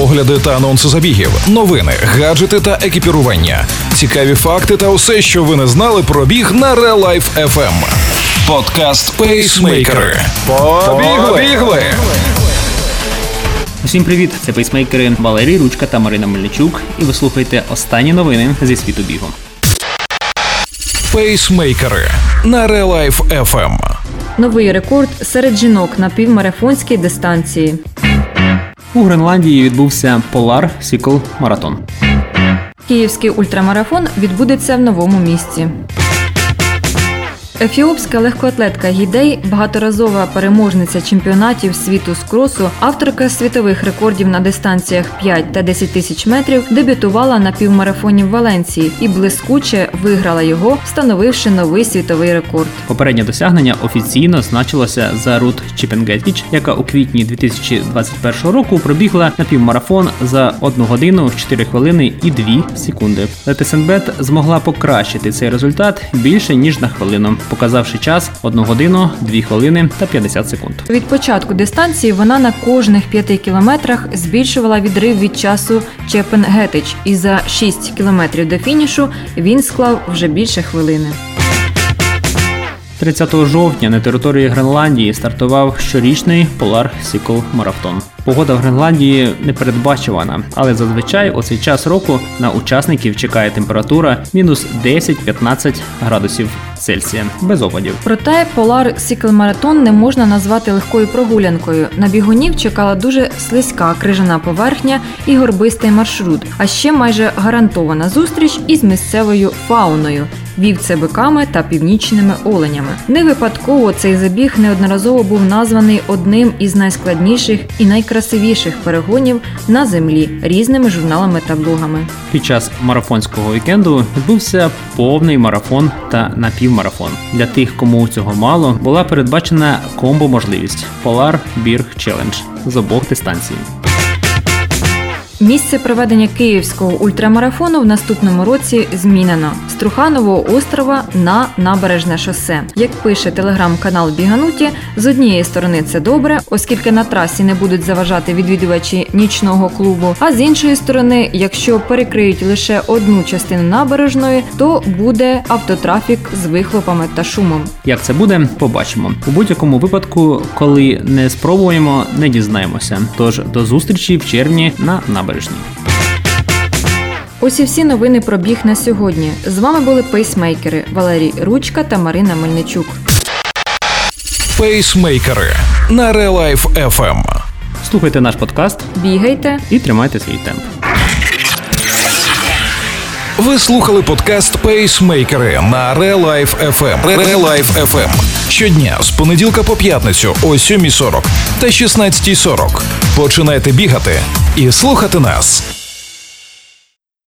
огляди та анонси забігів, новини, гаджети та екіпірування, цікаві факти та усе, що ви не знали про біг на Real Life FM. Подкаст Пейсмейкери. Побігли! Усім привіт! Це пейсмейкери Валерій Ручка та Марина Мельничук. І ви слухаєте останні новини зі світу бігу. Пейсмейкери на Real Life FM. Новий рекорд серед жінок на півмарафонській дистанції. У Гренландії відбувся Polar Cycle Маратон. Київський ультрамарафон відбудеться в новому місці. Ефіопська легкоатлетка Гідей, багаторазова переможниця чемпіонатів світу з кросу, авторка світових рекордів на дистанціях 5 та 10 тисяч метрів, дебютувала на півмарафоні в Валенції і блискуче виграла його, встановивши новий світовий рекорд. Попереднє досягнення офіційно значилося за Рут Чіпенгетіч, яка у квітні 2021 року пробігла на півмарафон за 1 годину 4 хвилини і 2 секунди. Летесенбет змогла покращити цей результат більше ніж на хвилину показавши час 1 годину, 2 хвилини та 50 секунд. Від початку дистанції вона на кожних 5 кілометрах збільшувала відрив від часу Чепен Гетич, і за 6 кілометрів до фінішу він склав вже більше хвилини. 30 жовтня на території Гренландії стартував щорічний Polar Cycle Марафон. Погода в Гренландії непередбачувана, але зазвичай у цей час року на учасників чекає температура мінус 10-15 градусів Цельсія без опадів. Проте Polar Cycle Маратон не можна назвати легкою прогулянкою. На бігунів чекала дуже слизька крижана поверхня і горбистий маршрут, а ще майже гарантована зустріч із місцевою фауною. Вівцебиками та північними оленями не випадково цей забіг неодноразово був названий одним із найскладніших і найкрасивіших перегонів на землі різними журналами та блогами. Під час марафонського вікенду відбувся повний марафон та напівмарафон. Для тих, кому цього мало, була передбачена комбо-можливість Polar Beer Challenge з обох дистанцій. Місце проведення київського ультрамарафону в наступному році змінено з Труханового острова на набережне шосе. Як пише телеграм-канал Бігануті, з однієї сторони це добре, оскільки на трасі не будуть заважати відвідувачі нічного клубу. А з іншої сторони, якщо перекриють лише одну частину набережної, то буде автотрафік з вихлопами та шумом. Як це буде, побачимо у будь-якому випадку, коли не спробуємо, не дізнаємося. Тож до зустрічі в червні на набережній. Ось і всі новини про біг на сьогодні. З вами були пейсмейкери Валерій Ручка та Марина Мельничук. Пейсмейкери на Релайф FM. Слухайте наш подкаст, бігайте і тримайте свій темп. Ви слухали подкаст Пейсмейкери на Relife FM. Relife FM. Щодня з понеділка по п'ятницю о 7.40 та 16.40. Починайте бігати і слухати нас.